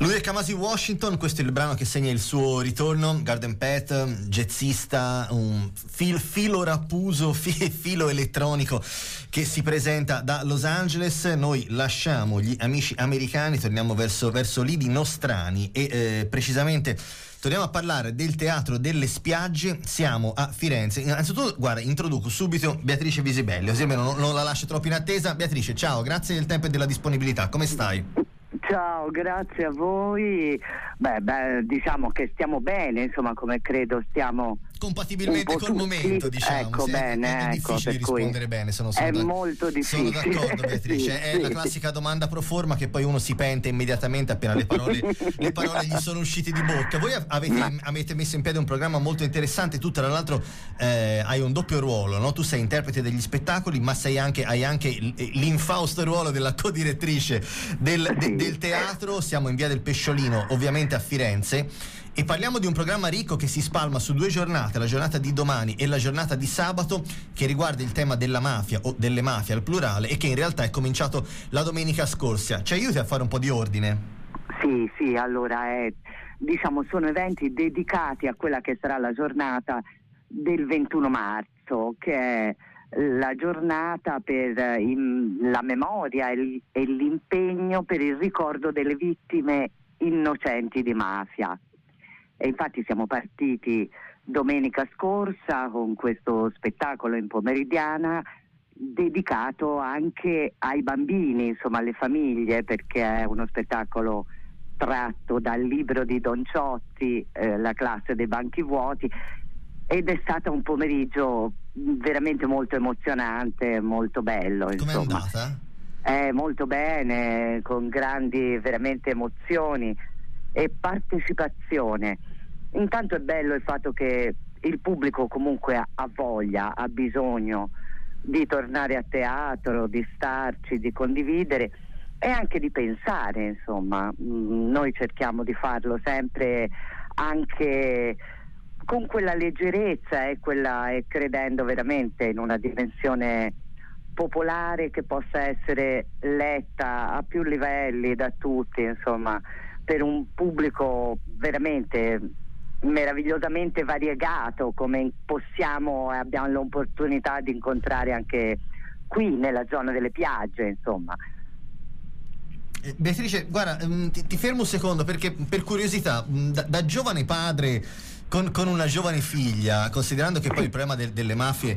Lui è Kamasi Washington, questo è il brano che segna il suo ritorno, Garden Pet, jazzista, un fil, filo rappuso, fi, filo elettronico che si presenta da Los Angeles. Noi lasciamo gli amici americani, torniamo verso, verso lidi nostrani e eh, precisamente torniamo a parlare del teatro delle spiagge. Siamo a Firenze. Innanzitutto, guarda, introduco subito Beatrice Visibelli, così almeno non, non la lascio troppo in attesa. Beatrice, ciao, grazie del tempo e della disponibilità. Come stai? Ciao, grazie a voi. Beh, beh, diciamo che stiamo bene, insomma, come credo stiamo compatibilmente col tutti. momento, diciamo. Ecco, sì, bene, è, ecco, difficile rispondere bene, sono, sono è da, molto difficile. Sono d'accordo, Beatrice. sì, è sì, la classica domanda pro forma che poi uno si pente immediatamente appena le parole, le parole gli sono uscite di bocca. Voi avete, avete, messo in piedi un programma molto interessante, tu tra l'altro eh, hai un doppio ruolo, no? tu sei interprete degli spettacoli, ma anche, hai anche l'infausto ruolo della co-direttrice del, de, del teatro. Siamo in via del Pesciolino, ovviamente a Firenze e parliamo di un programma ricco che si spalma su due giornate, la giornata di domani e la giornata di sabato, che riguarda il tema della mafia o delle mafie al plurale e che in realtà è cominciato la domenica scorsa. Ci aiuti a fare un po' di ordine? Sì, sì, allora è, diciamo, sono eventi dedicati a quella che sarà la giornata del 21 marzo, che è la giornata per in, la memoria e l'impegno per il ricordo delle vittime innocenti di mafia. E infatti siamo partiti domenica scorsa con questo spettacolo in pomeridiana dedicato anche ai bambini, insomma alle famiglie, perché è uno spettacolo tratto dal libro di Don Ciotti, eh, La classe dei banchi vuoti, ed è stato un pomeriggio veramente molto emozionante, molto bello. Come è andata? Eh, molto bene, con grandi veramente emozioni e partecipazione. Intanto è bello il fatto che il pubblico comunque ha voglia, ha bisogno di tornare a teatro, di starci, di condividere e anche di pensare, insomma. Mm, noi cerchiamo di farlo sempre anche con quella leggerezza e, quella, e credendo veramente in una dimensione popolare che possa essere letta a più livelli da tutti, insomma per un pubblico veramente meravigliosamente variegato come possiamo e abbiamo l'opportunità di incontrare anche qui nella zona delle piagge insomma. Eh, Beatrice, guarda, mm, ti, ti, fermo un secondo perché per curiosità, mm, da, da giovane padre con, con, una giovane figlia, considerando che poi il problema de, delle mafie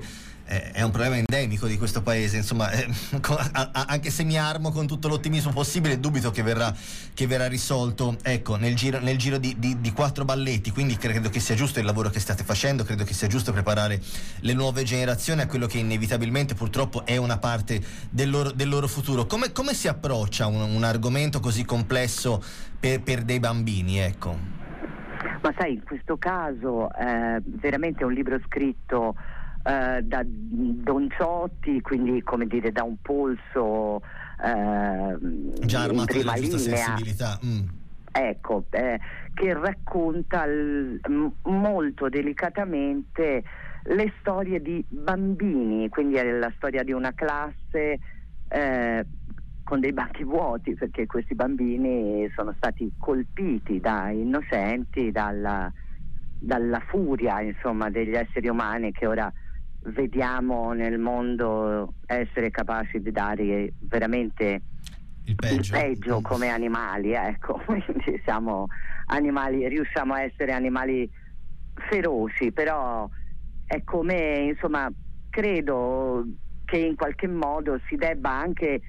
è un problema endemico di questo paese, insomma, eh, anche se mi armo con tutto l'ottimismo possibile, dubito che verrà, che verrà risolto ecco, nel giro, nel giro di, di, di, quattro balletti, quindi credo che sia giusto il lavoro che state facendo, credo che sia giusto preparare le nuove generazioni a quello che inevitabilmente purtroppo è una parte del loro, del loro futuro. Come, come, si approccia un, un, argomento così complesso per, per dei bambini? Ecco? Ma sai, in questo caso è eh, veramente un libro scritto eh, da Don Ciotti, quindi come dire da un polso eh, già armato della giusta sensibilità. Mm. Ecco, eh, che racconta l- molto delicatamente le storie di bambini, quindi è la storia di una classe eh, con dei banchi vuoti, perché questi bambini sono stati colpiti da innocenti, dalla, dalla furia insomma, degli esseri umani che ora vediamo nel mondo essere capaci di dare veramente il peggio, il peggio come animali, ecco, quindi siamo animali, riusciamo a essere animali feroci, però è come, insomma, credo che in qualche modo si debba anche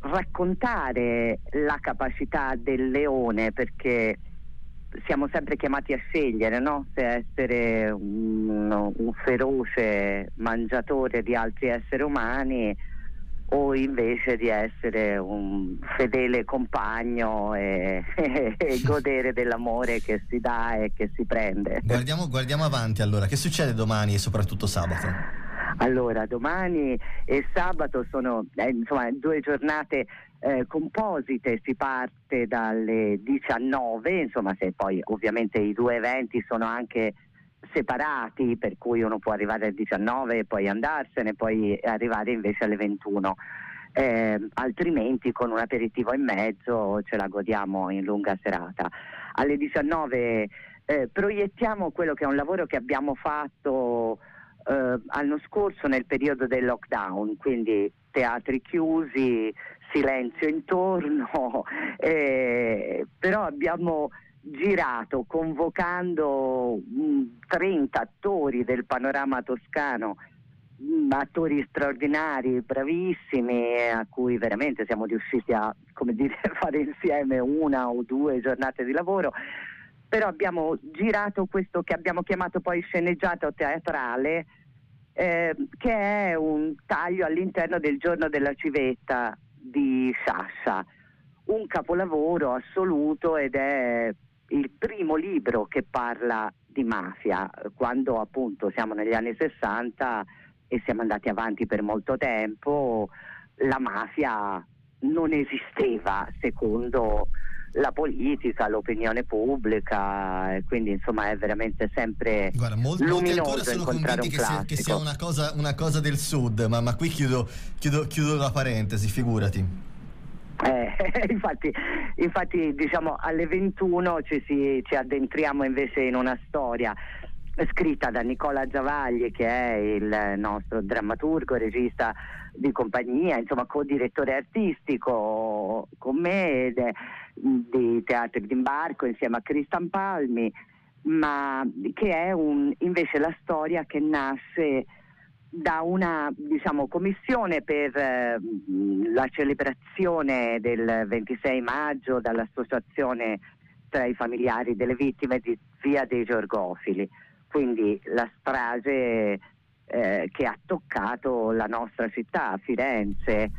raccontare la capacità del leone perché siamo sempre chiamati a scegliere no? se essere un, un, feroce mangiatore di altri esseri umani o invece di essere un fedele compagno e, e godere dell'amore che si dà e che si prende. Guardiamo, guardiamo avanti allora, che succede domani e soprattutto sabato? Allora, domani e sabato sono eh, insomma, due giornate eh, composite, si parte dalle 19, insomma se poi ovviamente i due eventi sono anche separati, per cui uno può arrivare alle 19 e poi andarsene, poi arrivare invece alle 21. eh, altrimenti con un aperitivo in mezzo ce la godiamo in lunga serata. Alle 19 eh, proiettiamo quello che è un lavoro che abbiamo fatto eh, l'anno scorso nel periodo del lockdown, quindi teatri chiusi, silenzio intorno, eh, però abbiamo girato convocando mh, mm, 30 attori del panorama toscano Mm, attori straordinari, bravissimi, a cui veramente siamo riusciti a dire, fare insieme una o due giornate di lavoro. Però abbiamo girato questo che abbiamo chiamato poi sceneggiato teatrale, eh, che è un taglio all'interno del giorno della civetta di Sciascia, un capolavoro assoluto ed è il primo libro che parla di mafia, quando appunto siamo negli anni 60 e siamo andati avanti per molto tempo, la mafia non esisteva secondo la politica, l'opinione pubblica, quindi insomma è veramente sempre Guarda, molti, luminoso sono convinti che sia, che sia, una, cosa, una cosa del sud, ma, ma qui chiudo, chiudo, chiudo, la parentesi, figurati. Eh, infatti, infatti diciamo alle 21 ci, si, ci addentriamo invece in una storia scritta da Nicola Giavagli che è il nostro drammaturgo, regista di compagnia, insomma co-direttore artistico con me de, di Teatro d'Imbarco insieme a Cristian Palmi, ma che è un, invece la storia che nasce da una diciamo, commissione per eh, la celebrazione del 26 maggio dall'associazione tra i familiari delle vittime di Via dei Giorgofili quindi la strage eh, che ha toccato la nostra città, Firenze,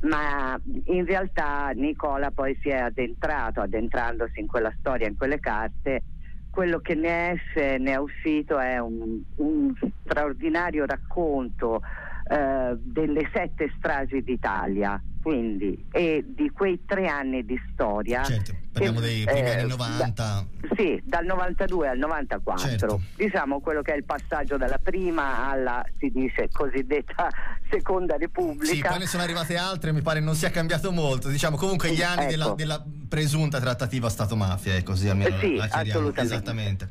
ma in realtà Nicola poi si è addentrato, addentrandosi in quella storia, in quelle carte, quello che ne esce, ne è uscito è un, un straordinario racconto eh, delle sette stragi d'Italia quindi, e di quei tre anni di storia. Certo, parliamo che, dei primi eh, anni 90. Da, sì, dal 92 al 94. Certo. Diciamo quello che è il passaggio dalla prima alla, si dice, cosiddetta seconda repubblica. Sì, poi ne sono arrivate altre, mi pare non sia cambiato molto. Diciamo comunque gli anni ecco. della, della, presunta trattativa Stato-mafia, è così almeno sì, la assolutamente. Esattamente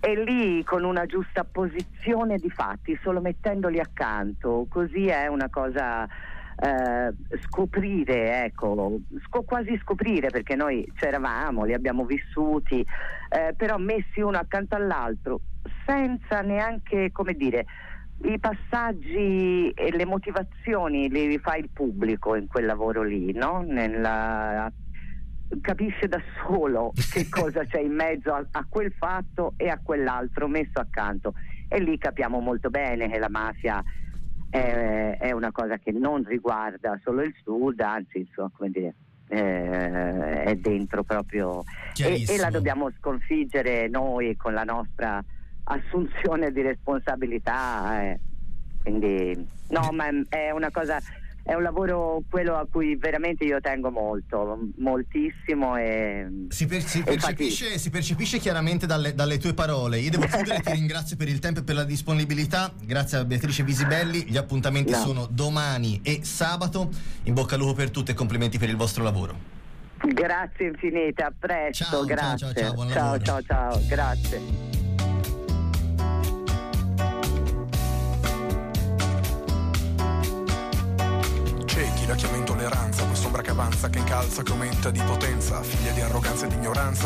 e lì con una giusta posizione di fatti, solo mettendoli accanto, così è una cosa eh, scoprire, ecco, sco- quasi scoprire perché noi c'eravamo, li abbiamo vissuti, eh, però messi uno accanto all'altro senza neanche, come dire, i passaggi e le motivazioni li fa il pubblico in quel lavoro lì, no? Nella, capisce da solo che cosa c'è in mezzo a, a, quel fatto e a quell'altro messo accanto e lì capiamo molto bene che la mafia è, è una cosa che non riguarda solo il sud, anzi insomma, come dire, eh, è dentro proprio e, e, la dobbiamo sconfiggere noi con la nostra assunzione di responsabilità. Eh. Quindi no, ma è una cosa è un lavoro quello a cui veramente io tengo molto, moltissimo. E, si, per, si, percepisce, si percepisce, chiaramente dalle, dalle, tue parole. Io devo chiudere, ti ringrazio per il tempo e per la disponibilità. Grazie a Beatrice Visibelli. Gli appuntamenti no. sono domani e sabato. In bocca al lupo per tutti e complimenti per il vostro lavoro. Grazie infinite, a presto. Ciao, grazie. ciao, ciao, ciao, ciao, ciao, ciao, grazie. La chiama intolleranza, quest'ombra che avanza, che incalza, che aumenta di potenza, figlia di arroganza e di ignoranza,